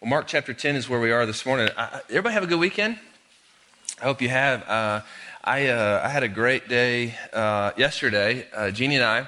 Well, Mark chapter 10 is where we are this morning. I, everybody have a good weekend? I hope you have. Uh, I, uh, I had a great day uh, yesterday. Uh, Jeannie and I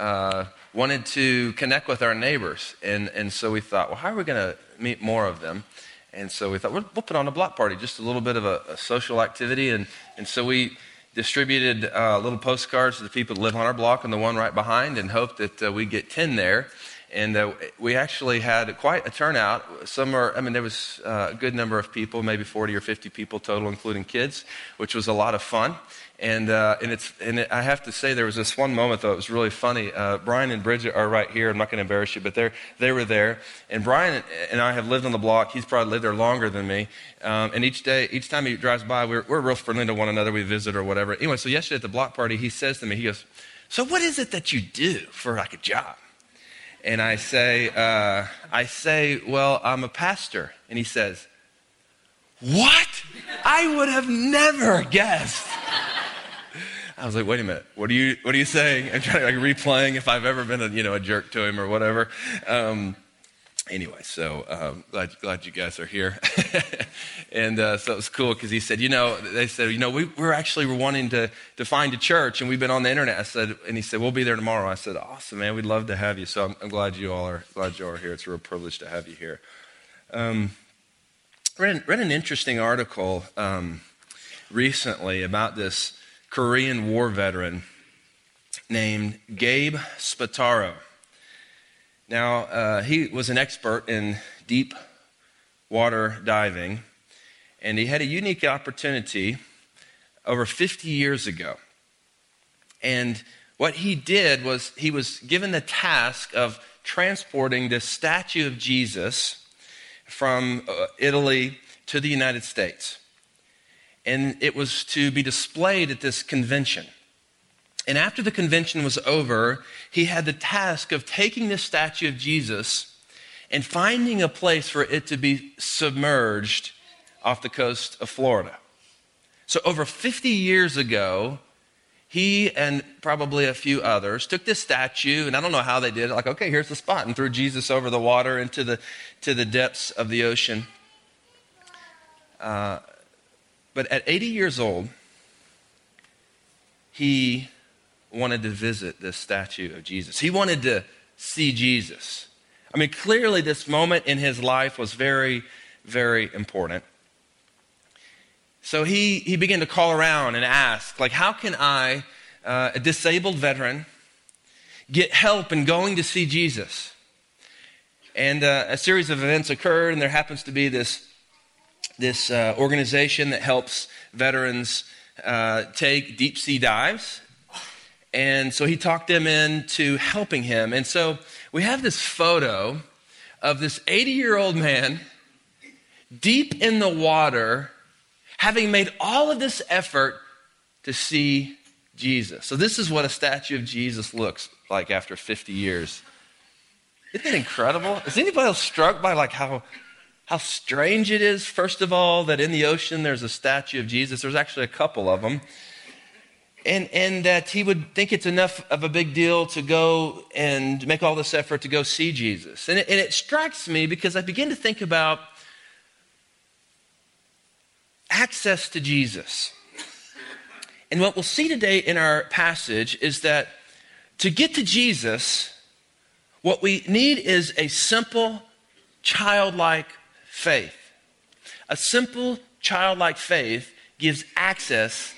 uh, wanted to connect with our neighbors. And, and so we thought, well, how are we going to meet more of them? And so we thought, we'll, we'll put on a block party, just a little bit of a, a social activity. And, and so we distributed uh, little postcards to the people that live on our block and the one right behind and hoped that we'd get 10 there. And uh, we actually had quite a turnout. Some are, I mean, there was uh, a good number of people, maybe 40 or 50 people total, including kids, which was a lot of fun. And, uh, and, it's, and it, I have to say, there was this one moment, though, it was really funny. Uh, Brian and Bridget are right here. I'm not going to embarrass you, but they were there. And Brian and I have lived on the block. He's probably lived there longer than me. Um, and each day, each time he drives by, we're, we're real friendly to one another. We visit or whatever. Anyway, so yesterday at the block party, he says to me, he goes, So what is it that you do for like a job? And I say, uh, I say, well, I'm a pastor. And he says, what? I would have never guessed. I was like, wait a minute, what are you, what are you saying? I'm trying to like replaying if I've ever been a, you know, a jerk to him or whatever. Um, anyway, so um, glad, glad you guys are here. and uh, so it was cool because he said, you know, they said, you know, we, we're actually wanting to, to find a church and we've been on the internet. I said, and he said, we'll be there tomorrow. I said, awesome, man, we'd love to have you. So I'm, I'm glad you all are glad you are here. It's a real privilege to have you here. Um, read, read an interesting article um, recently about this Korean War veteran named Gabe Spataro. Now, uh, he was an expert in deep water diving, and he had a unique opportunity over 50 years ago. And what he did was he was given the task of transporting this statue of Jesus from uh, Italy to the United States. And it was to be displayed at this convention. And after the convention was over, he had the task of taking this statue of Jesus and finding a place for it to be submerged off the coast of Florida. So, over 50 years ago, he and probably a few others took this statue, and I don't know how they did it, like, okay, here's the spot, and threw Jesus over the water into the, to the depths of the ocean. Uh, but at 80 years old, he wanted to visit this statue of Jesus. He wanted to see Jesus. I mean, clearly, this moment in his life was very, very important. So he, he began to call around and ask, like, how can I, uh, a disabled veteran, get help in going to see Jesus? And uh, a series of events occurred, and there happens to be this, this uh, organization that helps veterans uh, take deep sea dives. And so he talked them into helping him. And so we have this photo of this 80 year old man deep in the water, having made all of this effort to see Jesus. So, this is what a statue of Jesus looks like after 50 years. Isn't that incredible? Is anybody else struck by like how, how strange it is, first of all, that in the ocean there's a statue of Jesus? There's actually a couple of them and, and that he would think it's enough of a big deal to go and make all this effort to go see Jesus. And it, and it strikes me because I begin to think about access to Jesus. And what we'll see today in our passage is that to get to Jesus, what we need is a simple, childlike faith. A simple, childlike faith gives access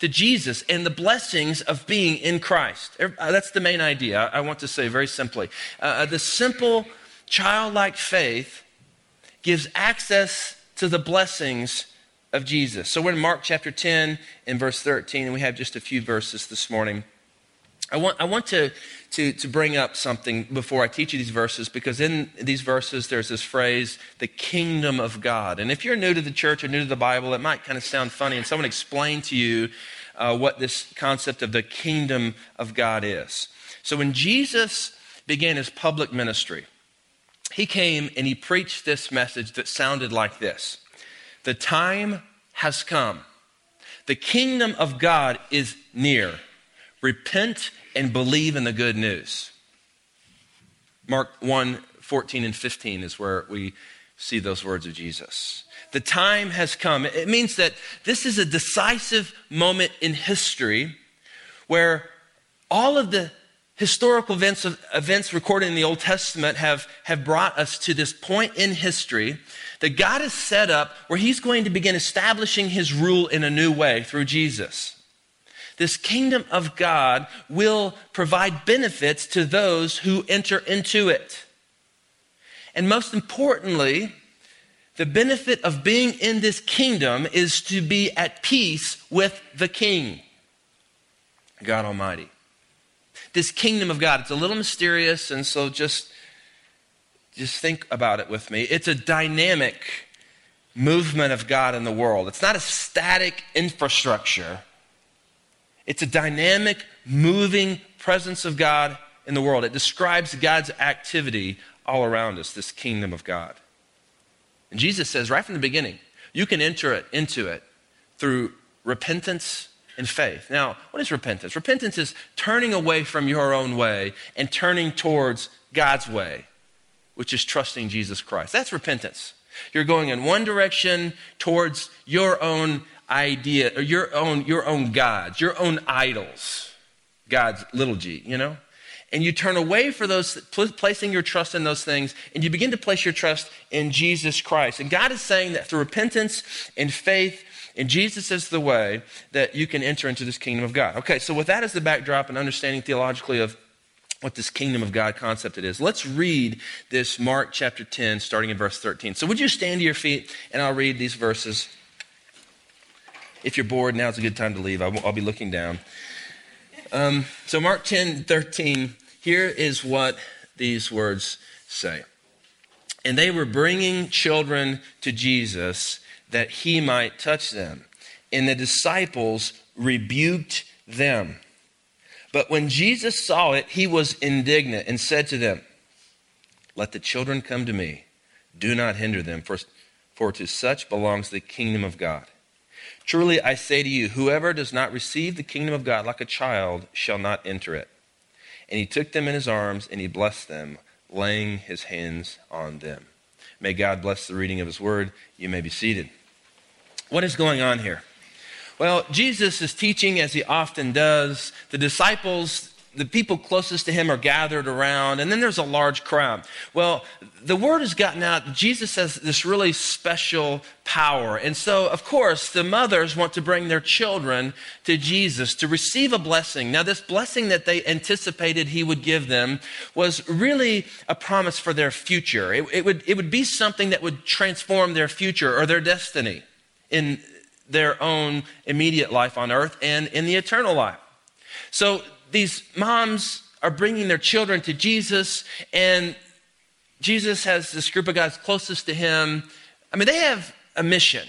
to Jesus and the blessings of being in Christ. Uh, that's the main idea. I want to say very simply. Uh, uh, the simple, childlike faith gives access to the blessings of Jesus. So we're in Mark chapter 10 and verse 13, and we have just a few verses this morning. I want, I want to, to, to bring up something before I teach you these verses because in these verses there's this phrase, the kingdom of God. And if you're new to the church or new to the Bible, it might kind of sound funny, and someone explain to you uh, what this concept of the kingdom of God is. So when Jesus began his public ministry, he came and he preached this message that sounded like this The time has come. The kingdom of God is near. Repent and believe in the good news. Mark 1 14 and 15 is where we see those words of Jesus. The time has come. It means that this is a decisive moment in history where all of the historical events, events recorded in the Old Testament have, have brought us to this point in history that God has set up where He's going to begin establishing His rule in a new way through Jesus. This kingdom of God will provide benefits to those who enter into it. And most importantly, the benefit of being in this kingdom is to be at peace with the King, God Almighty. This kingdom of God, it's a little mysterious, and so just, just think about it with me. It's a dynamic movement of God in the world, it's not a static infrastructure. It's a dynamic, moving presence of God in the world. It describes God's activity all around us, this kingdom of God. And Jesus says right from the beginning, you can enter it, into it through repentance and faith. Now, what is repentance? Repentance is turning away from your own way and turning towards God's way, which is trusting Jesus Christ. That's repentance. You're going in one direction towards your own idea or your own your own gods, your own idols. God's little g, you know? and you turn away for those placing your trust in those things and you begin to place your trust in Jesus Christ. And God is saying that through repentance and faith and Jesus is the way that you can enter into this kingdom of God. Okay, so with that as the backdrop and understanding theologically of what this kingdom of God concept it is. Let's read this Mark chapter 10 starting in verse 13. So would you stand to your feet and I'll read these verses. If you're bored, now's a good time to leave. I'll, I'll be looking down. Um, so Mark 10, 13 here is what these words say. And they were bringing children to Jesus that he might touch them. And the disciples rebuked them. But when Jesus saw it, he was indignant and said to them, Let the children come to me. Do not hinder them, for, for to such belongs the kingdom of God. Truly I say to you, whoever does not receive the kingdom of God like a child shall not enter it. And he took them in his arms and he blessed them, laying his hands on them. May God bless the reading of his word. You may be seated. What is going on here? Well, Jesus is teaching as he often does. The disciples the people closest to him are gathered around, and then there's a large crowd. Well, the word has gotten out. Jesus has this really special power. And so, of course, the mothers want to bring their children to Jesus to receive a blessing. Now, this blessing that they anticipated he would give them was really a promise for their future. It, it would, it would be something that would transform their future or their destiny in their own immediate life on earth and in the eternal life. So these moms are bringing their children to Jesus, and Jesus has this group of guys closest to him. I mean, they have a mission.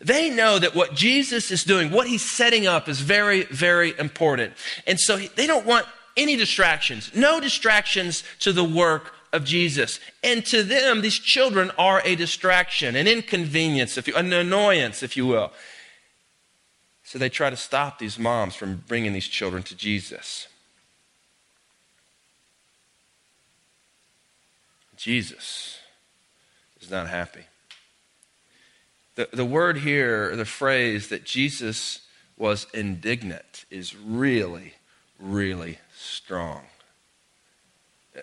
They know that what Jesus is doing, what he's setting up, is very, very important. And so they don't want any distractions, no distractions to the work of Jesus. And to them, these children are a distraction, an inconvenience, if you, an annoyance, if you will. So they try to stop these moms from bringing these children to Jesus. Jesus is not happy. The, the word here, the phrase that Jesus was indignant, is really, really strong.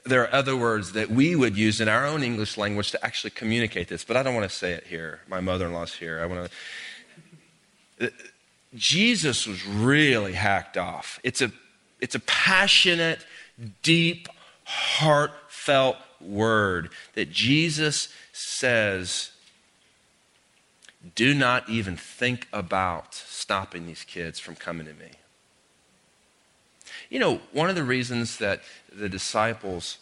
There are other words that we would use in our own English language to actually communicate this, but I don't want to say it here. My mother in law's here. I want to Jesus was really hacked off. It's a, it's a passionate, deep, heartfelt word that Jesus says, do not even think about stopping these kids from coming to me. You know, one of the reasons that the disciples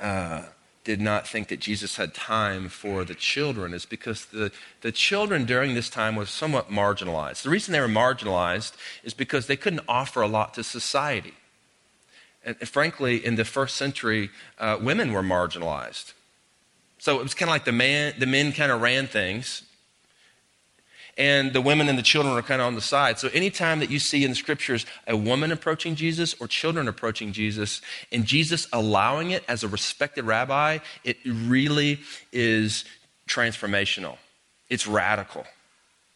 uh, did not think that Jesus had time for the children is because the, the children during this time were somewhat marginalized. The reason they were marginalized is because they couldn't offer a lot to society. And, frankly, in the first century, uh, women were marginalized. So it was kind of like the, man, the men kind of ran things. And the women and the children are kind of on the side. So anytime that you see in the scriptures a woman approaching Jesus or children approaching Jesus, and Jesus allowing it as a respected rabbi, it really is transformational. It's radical.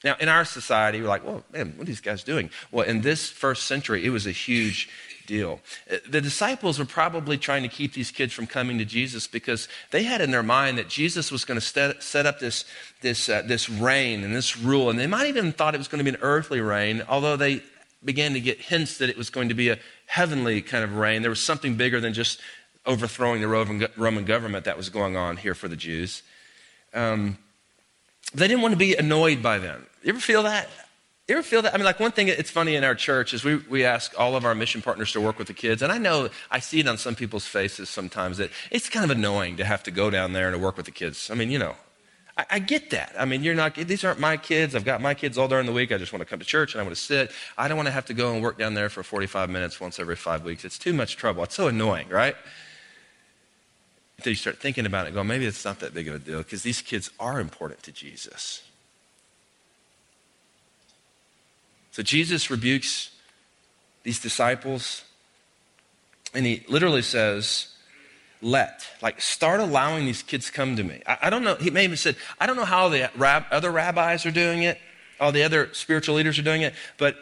Now, in our society, we're like, well, man, what are these guys doing? Well, in this first century, it was a huge deal. Uh, the disciples were probably trying to keep these kids from coming to Jesus because they had in their mind that Jesus was going to set up this, this, uh, this reign and this rule. And they might even thought it was going to be an earthly reign, although they began to get hints that it was going to be a heavenly kind of reign. There was something bigger than just overthrowing the Roman government that was going on here for the Jews. Um, they didn't want to be annoyed by them. You ever feel that? You ever feel that? I mean, like one thing it's funny in our church is we, we ask all of our mission partners to work with the kids. And I know I see it on some people's faces sometimes that it's kind of annoying to have to go down there and to work with the kids. I mean, you know, I, I get that. I mean, you're not, these aren't my kids. I've got my kids all during the week. I just want to come to church and I want to sit. I don't want to have to go and work down there for 45 minutes once every five weeks. It's too much trouble. It's so annoying, right? Until you start thinking about it, go, maybe it's not that big of a deal because these kids are important to Jesus. So Jesus rebukes these disciples, and he literally says, let. Like, start allowing these kids come to me. I, I don't know. He may said, I don't know how the rab- other rabbis are doing it, all the other spiritual leaders are doing it, but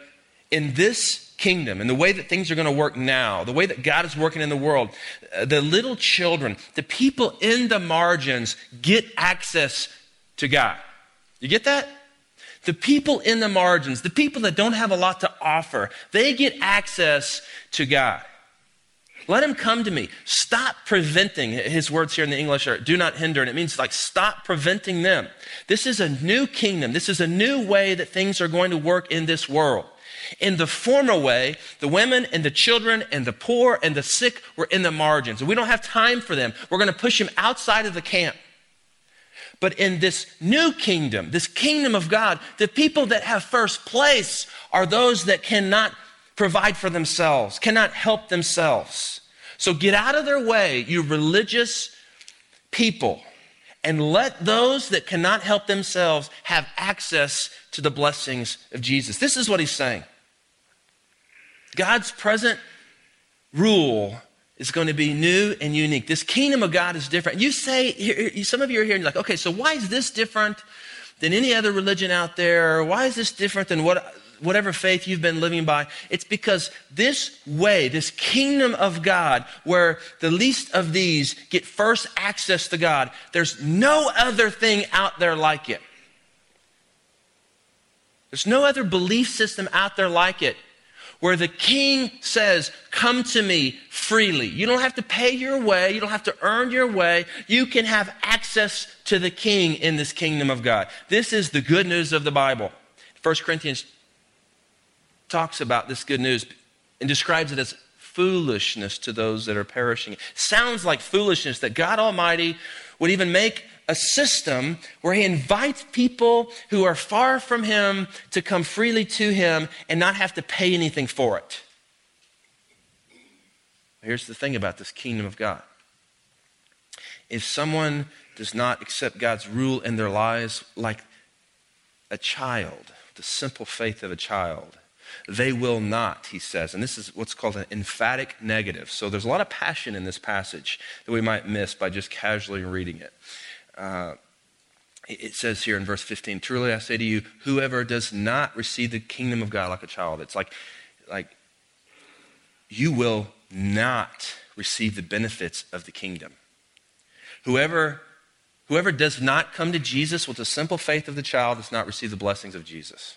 in this kingdom and the way that things are going to work now, the way that God is working in the world, uh, the little children, the people in the margins get access to God. You get that? The people in the margins, the people that don't have a lot to offer, they get access to God. Let him come to me. Stop preventing. His words here in the English are do not hinder. And it means like stop preventing them. This is a new kingdom. This is a new way that things are going to work in this world. In the former way, the women and the children and the poor and the sick were in the margins. And we don't have time for them. We're going to push them outside of the camp. But in this new kingdom, this kingdom of God, the people that have first place are those that cannot provide for themselves, cannot help themselves. So get out of their way, you religious people, and let those that cannot help themselves have access to the blessings of Jesus. This is what he's saying. God's present rule is going to be new and unique. This kingdom of God is different. You say, some of you are here and you're like, okay, so why is this different than any other religion out there? Why is this different than what whatever faith you've been living by. It's because this way, this kingdom of God, where the least of these get first access to God, there's no other thing out there like it. There's no other belief system out there like it where the king says, Come to me freely. You don't have to pay your way, you don't have to earn your way. You can have access to the king in this kingdom of God. This is the good news of the Bible. 1 Corinthians talks about this good news and describes it as foolishness to those that are perishing. Sounds like foolishness that God Almighty would even make a system where He invites people who are far from Him to come freely to Him and not have to pay anything for it. Here's the thing about this kingdom of God. If someone does not accept God's rule in their lives like a child, the simple faith of a child, they will not, he says. And this is what's called an emphatic negative. So there's a lot of passion in this passage that we might miss by just casually reading it. Uh, it says here in verse 15 Truly I say to you, whoever does not receive the kingdom of God like a child, it's like, like you will not receive the benefits of the kingdom. Whoever, whoever does not come to Jesus with the simple faith of the child does not receive the blessings of Jesus.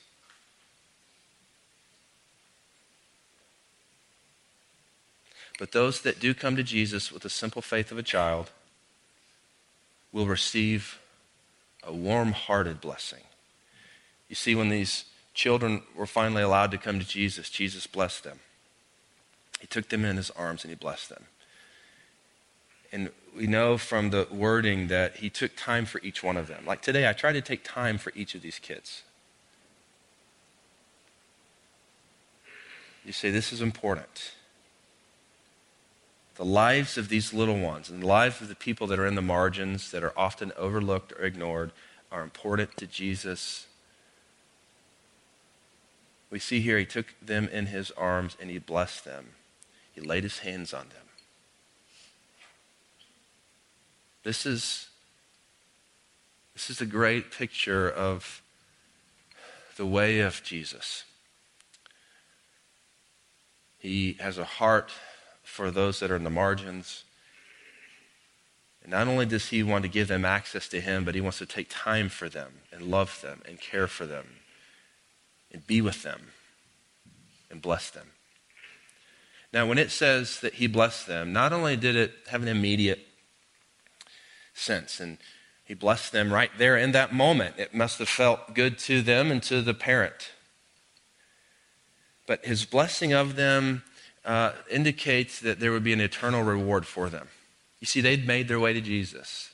But those that do come to Jesus with the simple faith of a child will receive a warm hearted blessing. You see, when these children were finally allowed to come to Jesus, Jesus blessed them. He took them in his arms and he blessed them. And we know from the wording that he took time for each one of them. Like today, I try to take time for each of these kids. You say, This is important the lives of these little ones and the lives of the people that are in the margins that are often overlooked or ignored are important to Jesus we see here he took them in his arms and he blessed them. He laid his hands on them. This is, this is a great picture of the way of Jesus. He has a heart for those that are in the margins. And not only does he want to give them access to him, but he wants to take time for them and love them and care for them and be with them and bless them. Now, when it says that he blessed them, not only did it have an immediate sense, and he blessed them right there in that moment, it must have felt good to them and to the parent. But his blessing of them uh, indicates that there would be an eternal reward for them. You see, they'd made their way to Jesus,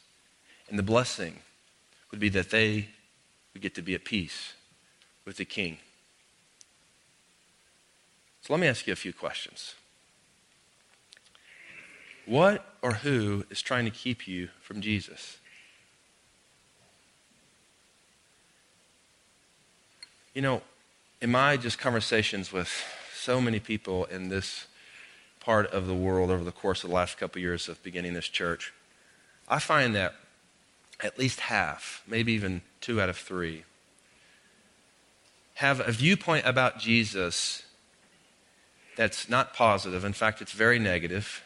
and the blessing would be that they would get to be at peace with the King. So let me ask you a few questions. What or who is trying to keep you from Jesus? You know, in my just conversations with so many people in this part of the world over the course of the last couple of years of beginning this church, I find that at least half, maybe even two out of three, have a viewpoint about Jesus that's not positive. In fact, it's very negative.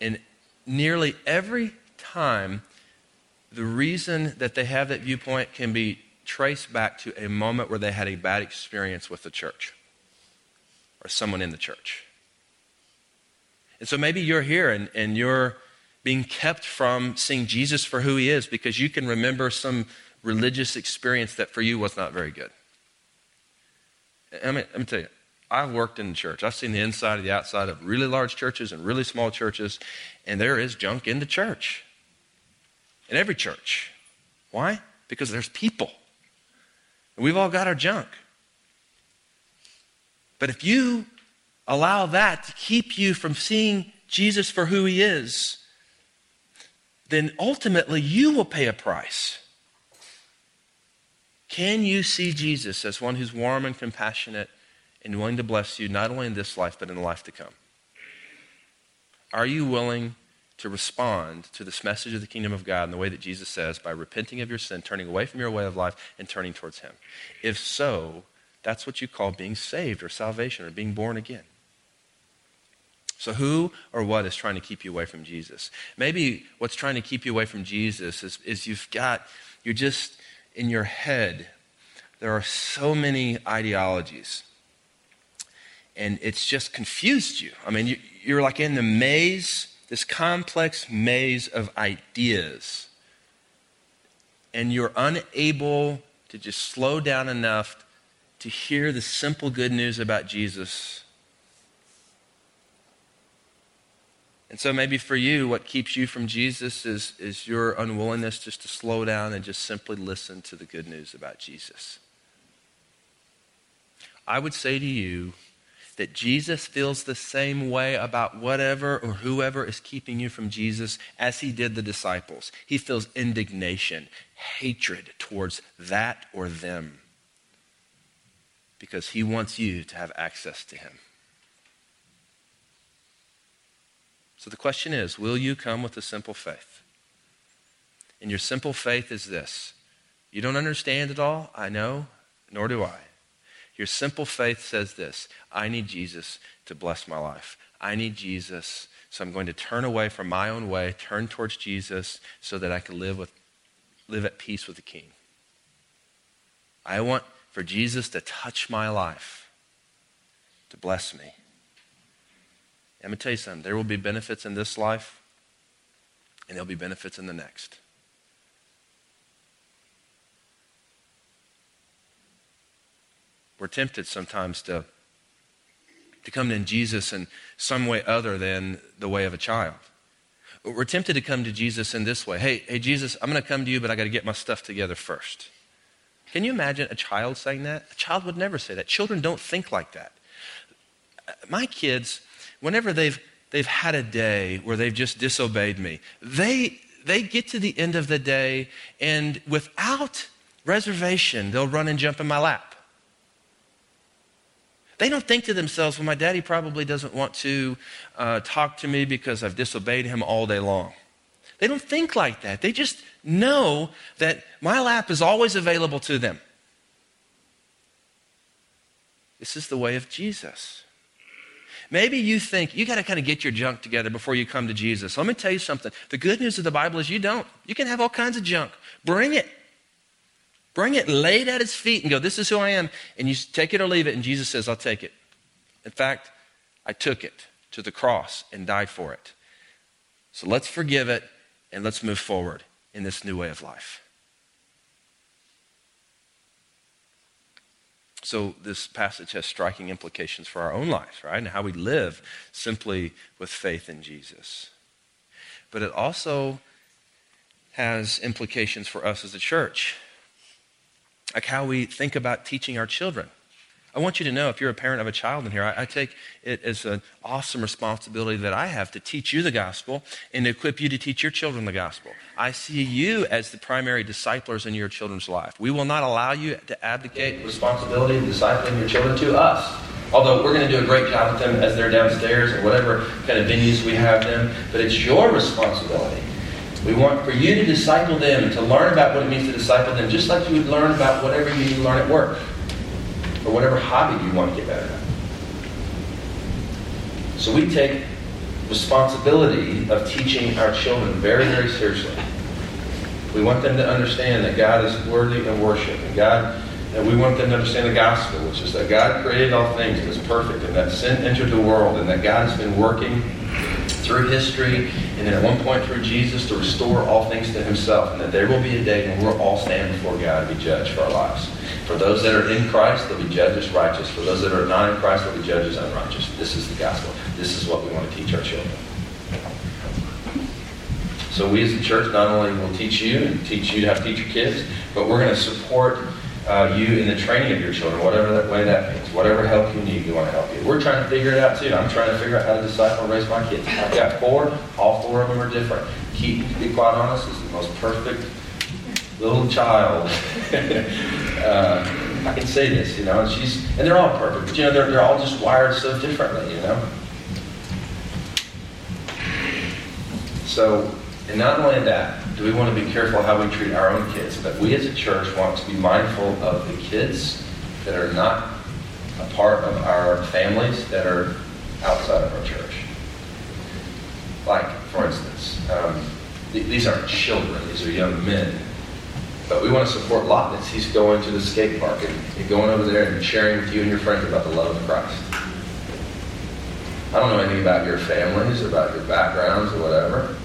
And nearly every time, the reason that they have that viewpoint can be traced back to a moment where they had a bad experience with the church or someone in the church. And so maybe you're here and, and you're being kept from seeing Jesus for who he is because you can remember some religious experience that for you was not very good. I mean, let me tell you, I've worked in the church. I've seen the inside of the outside of really large churches and really small churches, and there is junk in the church. In every church. Why? Because there's people. And we've all got our junk. But if you allow that to keep you from seeing Jesus for who he is, then ultimately you will pay a price. Can you see Jesus as one who's warm and compassionate and willing to bless you not only in this life, but in the life to come? Are you willing to respond to this message of the kingdom of God in the way that Jesus says by repenting of your sin, turning away from your way of life, and turning towards Him? If so, that's what you call being saved or salvation or being born again. So, who or what is trying to keep you away from Jesus? Maybe what's trying to keep you away from Jesus is, is you've got, you're just in your head, there are so many ideologies and it's just confused you. I mean, you, are like in the maze, this complex maze of ideas, and you're unable to just slow down enough to hear the simple good news about Jesus. And so maybe for you, what keeps you from Jesus is, is your unwillingness just to slow down and just simply listen to the good news about Jesus. I would say to you, that Jesus feels the same way about whatever or whoever is keeping you from Jesus as he did the disciples. He feels indignation, hatred towards that or them because he wants you to have access to him. So the question is will you come with a simple faith? And your simple faith is this you don't understand it all, I know, nor do I. Your simple faith says this I need Jesus to bless my life. I need Jesus, so I'm going to turn away from my own way, turn towards Jesus, so that I can live, with, live at peace with the King. I want for Jesus to touch my life, to bless me. I'm going to tell you something. There will be benefits in this life, and there'll be benefits in the next. We're tempted sometimes to, to come to Jesus in some way other than the way of a child. We're tempted to come to Jesus in this way Hey, hey Jesus, I'm going to come to you, but I got to get my stuff together first. Can you imagine a child saying that? A child would never say that. Children don't think like that. My kids, whenever they've, they've had a day where they've just disobeyed me, they, they get to the end of the day and without reservation, they'll run and jump in my lap. They don't think to themselves, well, my daddy probably doesn't want to uh, talk to me because I've disobeyed him all day long. They don't think like that. They just know that my lap is always available to them. This is the way of Jesus. Maybe you think you got to kind of get your junk together before you come to Jesus. Let me tell you something. The good news of the Bible is you don't. You can have all kinds of junk. Bring it. Bring it, lay it at his feet, and go, This is who I am. And you take it or leave it. And Jesus says, I'll take it. In fact, I took it to the cross and died for it. So let's forgive it and let's move forward in this new way of life. So, this passage has striking implications for our own lives, right? And how we live simply with faith in Jesus. But it also has implications for us as a church, like how we think about teaching our children. I want you to know if you're a parent of a child in here, I, I, take it as an awesome responsibility that I have to teach you the gospel and equip you to teach your children the gospel. I see you as the primary disciplers in your children's life. We will not allow you to abdicate responsibility of discipling your children to us. Although we're going to do a great job with them as they're downstairs or whatever kind of venues we have them, but it's your responsibility. We want for you to disciple them to learn about what it means to disciple them, just like you would learn about whatever you need to learn at work or whatever hobby you want to get better at. So we take responsibility of teaching our children very, very seriously. We want them to understand that God is worthy of worship, and God, and we want them to understand the gospel, which is that God created all things and is perfect, and that sin entered the world, and that God has been working through history, and then at one point through Jesus to restore all things to Himself, and that there will be a day when we'll all stand before God to be judged for our lives. For those that are in Christ, they'll be judged as righteous. For those that are not in Christ, they'll be judged as unrighteous. This is the gospel. This is what we want to teach our children. So we as a church not only will teach you and teach you how to teach your kids, but we're going to support uh, you in the training of your children, whatever that way that means. Whatever help you need, we want to help you. We're trying to figure it out too. I'm trying to figure out how to disciple and raise my kids. I've got four. All four of them are different. Keith, to be quite honest, is the most perfect little child. uh, I can say this, you know, and she's, and they're all perfect, but you know, they're, they're all just wired so differently, you know. So, and not only that, do we want to be careful how we treat our own kids, but we as a church want to be mindful of the kids that are not a part of our families that are outside of our church. Like, for instance, um, th- these aren't children, these are young men but we want to support Lawton as he's going to the skate park and, going over there and sharing with you and your friends about the love of Christ. I don't know anything about your families or about your backgrounds or whatever.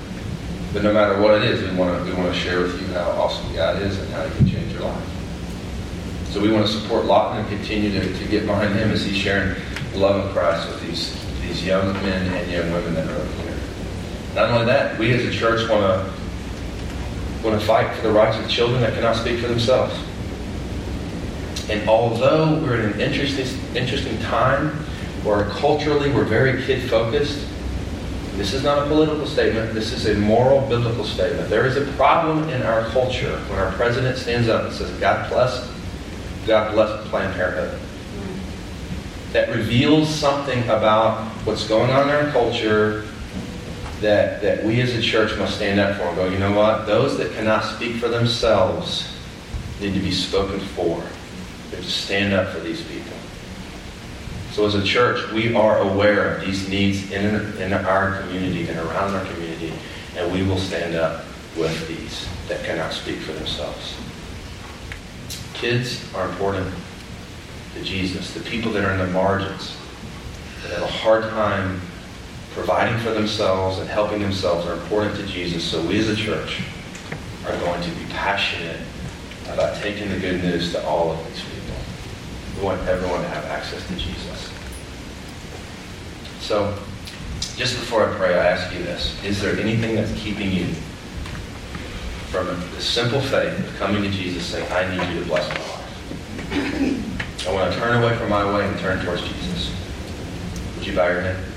But no matter what it is, we want to, we want to share with you how awesome God is and how he can change your life. So we want to support Lawton and continue to, to get behind him as he's sharing the love of Christ with these, these young men and young women that are over here. Not only that, we as a church want to want to fight for the rights of children that cannot speak for themselves. And although we're in an interesting, interesting time where culturally we're very kid focused, this is not a political statement, this is a moral biblical statement. There is a problem in our culture when our president stands up and says, God bless, God bless Planned Parenthood. Mm. That reveals something about what's going on in our culture that, that we as a church must stand up for and go, you know what? Those that cannot speak for themselves need to be spoken for. We have to stand up for these people. So as a church, we are aware of these needs in, in our community and around our community, and we will stand up with these that cannot speak for themselves. Kids are important to Jesus. The people that are in the margins that have a hard time providing for themselves and helping themselves are important to Jesus. So we as a church are going to be passionate about taking the good news to all of these people. We want everyone to have access to Jesus. So, just before I pray, I ask you this. Is there anything that's keeping you from the simple faith of coming to Jesus saying, I need you to bless my life? I want to turn away from my way and turn towards Jesus. Would you bow your head?